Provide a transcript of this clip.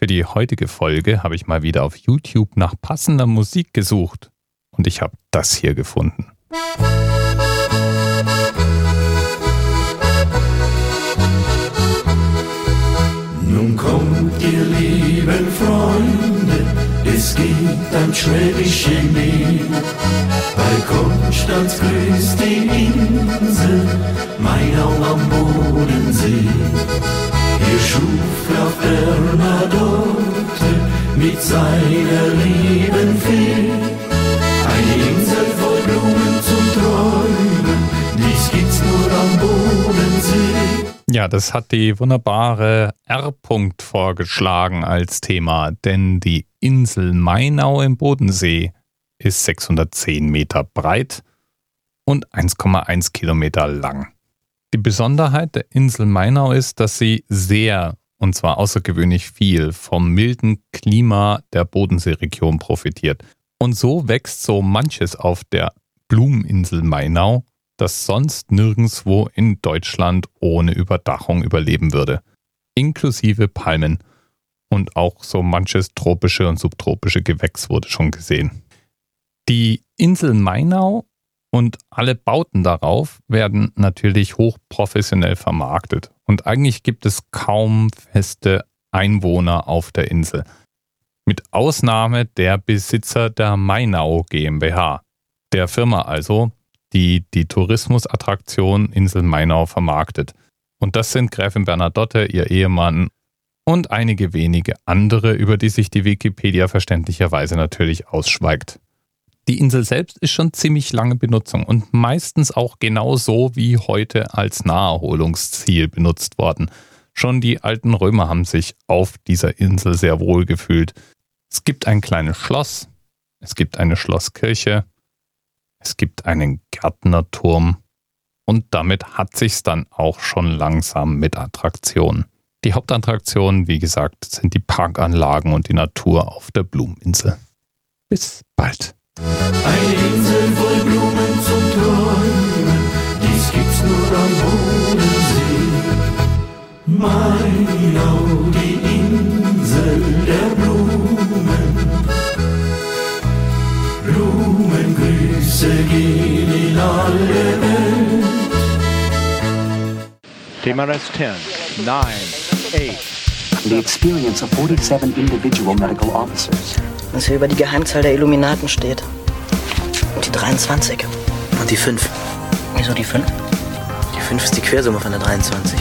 Für die heutige Folge habe ich mal wieder auf YouTube nach passender Musik gesucht und ich habe das hier gefunden. Nun kommt ihr lieben Freunde, es gibt ein schwäbisches Lied. Bei Konstanz grüßt die Insel, Mainau am Bodensee. Hier schuf Bernadotte mit seiner lieben Fee eine Insel voll Blumen zum Träumen, dies gibt's nur am Bodensee. Ja, das hat die wunderbare R. -Punkt vorgeschlagen als Thema, denn die Insel Mainau im Bodensee ist 610 Meter breit und 1,1 Kilometer lang. Die Besonderheit der Insel Mainau ist, dass sie sehr, und zwar außergewöhnlich viel, vom milden Klima der Bodenseeregion profitiert. Und so wächst so manches auf der Blumeninsel Mainau, das sonst nirgendwo in Deutschland ohne Überdachung überleben würde. Inklusive Palmen. Und auch so manches tropische und subtropische Gewächs wurde schon gesehen. Die Insel Mainau und alle Bauten darauf werden natürlich hochprofessionell vermarktet. Und eigentlich gibt es kaum feste Einwohner auf der Insel. Mit Ausnahme der Besitzer der Mainau GmbH. Der Firma also, die die Tourismusattraktion Insel Mainau vermarktet. Und das sind Gräfin Bernadotte, ihr Ehemann und einige wenige andere, über die sich die Wikipedia verständlicherweise natürlich ausschweigt. Die Insel selbst ist schon ziemlich lange Benutzung und meistens auch genau so wie heute als Naherholungsziel benutzt worden. Schon die alten Römer haben sich auf dieser Insel sehr wohl gefühlt. Es gibt ein kleines Schloss, es gibt eine Schlosskirche, es gibt einen Gärtnerturm und damit hat sich's dann auch schon langsam mit Attraktionen. Die Hauptattraktionen, wie gesagt, sind die Parkanlagen und die Natur auf der Blumeninsel. Bis bald. Eine Insel voll Blumen zum Träumen, dies gibt's nur am Bodensee. Mainau, die Insel der Blumen. Blumengrüße gehen in alle Welt. TMRS 10, 9, 8. the experience of 47 individual medical officers. Was hier über die Geheimzahl der Illuminaten steht. Und die 23. Und die 5. Wieso die 5? Die 5 ist die Quersumme von der 23.